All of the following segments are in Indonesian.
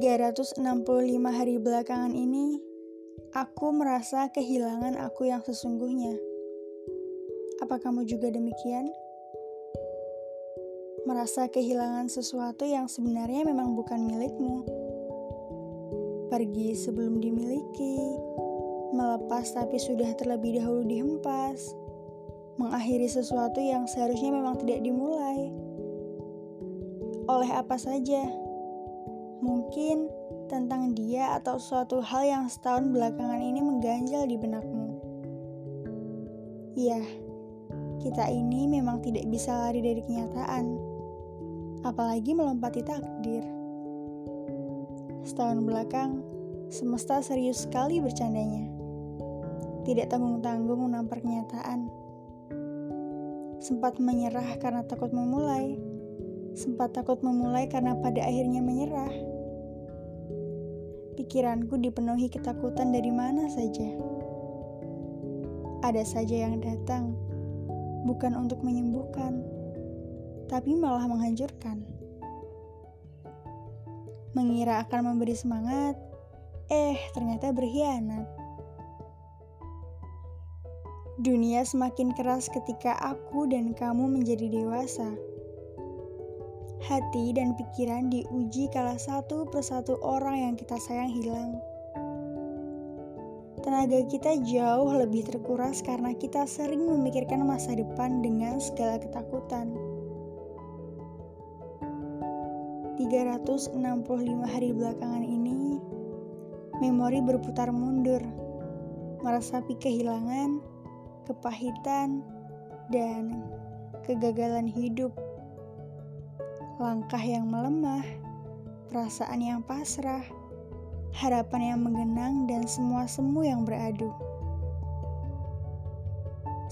365 hari belakangan ini, aku merasa kehilangan aku yang sesungguhnya. Apa kamu juga demikian? Merasa kehilangan sesuatu yang sebenarnya memang bukan milikmu. Pergi sebelum dimiliki, melepas tapi sudah terlebih dahulu dihempas, mengakhiri sesuatu yang seharusnya memang tidak dimulai. Oleh apa saja? Mungkin tentang dia atau suatu hal yang setahun belakangan ini mengganjal di benakmu. Iya, kita ini memang tidak bisa lari dari kenyataan, apalagi melompati takdir. Setahun belakang, semesta serius sekali bercandanya. Tidak tanggung-tanggung menampar kenyataan. Sempat menyerah karena takut memulai. Sempat takut memulai karena pada akhirnya menyerah pikiranku dipenuhi ketakutan dari mana saja. Ada saja yang datang, bukan untuk menyembuhkan, tapi malah menghancurkan. Mengira akan memberi semangat, eh ternyata berkhianat. Dunia semakin keras ketika aku dan kamu menjadi dewasa hati dan pikiran diuji kala satu persatu orang yang kita sayang hilang. Tenaga kita jauh lebih terkuras karena kita sering memikirkan masa depan dengan segala ketakutan. 365 hari belakangan ini, memori berputar mundur, meresapi kehilangan, kepahitan, dan kegagalan hidup langkah yang melemah, perasaan yang pasrah, harapan yang menggenang, dan semua semu yang beradu.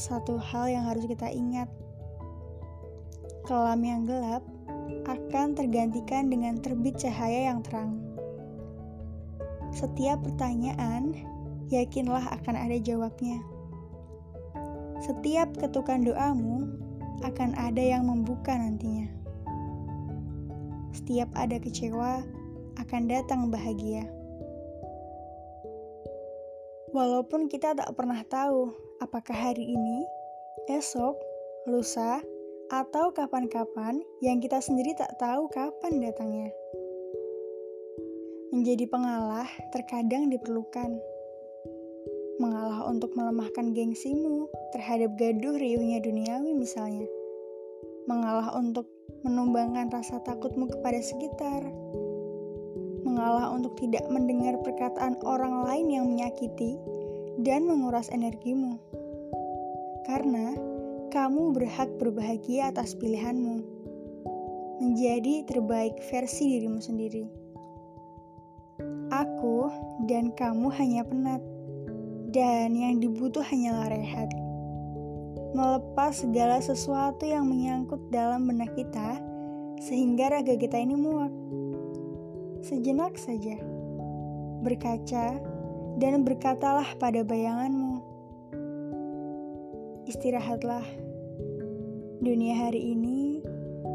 Satu hal yang harus kita ingat, kelam yang gelap akan tergantikan dengan terbit cahaya yang terang. Setiap pertanyaan, yakinlah akan ada jawabnya. Setiap ketukan doamu akan ada yang membuka nantinya. Setiap ada kecewa, akan datang bahagia. Walaupun kita tak pernah tahu apakah hari ini, esok, lusa, atau kapan-kapan yang kita sendiri tak tahu kapan datangnya. Menjadi pengalah terkadang diperlukan. Mengalah untuk melemahkan gengsimu terhadap gaduh riuhnya duniawi misalnya. Mengalah untuk menumbangkan rasa takutmu kepada sekitar, mengalah untuk tidak mendengar perkataan orang lain yang menyakiti dan menguras energimu. Karena kamu berhak berbahagia atas pilihanmu, menjadi terbaik versi dirimu sendiri. Aku dan kamu hanya penat, dan yang dibutuh hanyalah rehat melepas segala sesuatu yang menyangkut dalam benak kita, sehingga raga kita ini muak. Sejenak saja, berkaca dan berkatalah pada bayanganmu. Istirahatlah. Dunia hari ini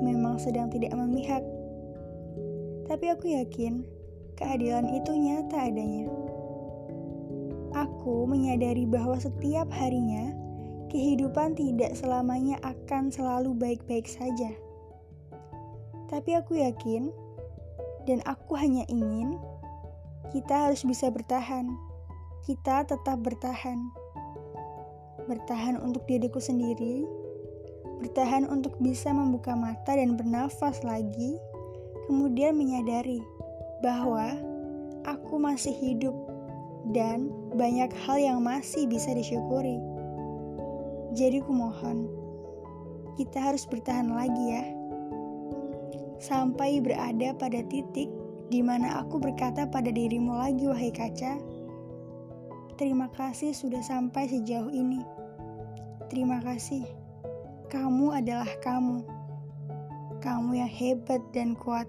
memang sedang tidak memihak. Tapi aku yakin keadilan itu nyata adanya. Aku menyadari bahwa setiap harinya kehidupan tidak selamanya akan selalu baik-baik saja. Tapi aku yakin, dan aku hanya ingin kita harus bisa bertahan. Kita tetap bertahan. Bertahan untuk diriku sendiri, bertahan untuk bisa membuka mata dan bernafas lagi, kemudian menyadari bahwa aku masih hidup dan banyak hal yang masih bisa disyukuri. Jadi kumohon, kita harus bertahan lagi ya. Sampai berada pada titik di mana aku berkata pada dirimu lagi wahai kaca, terima kasih sudah sampai sejauh ini. Terima kasih. Kamu adalah kamu. Kamu yang hebat dan kuat.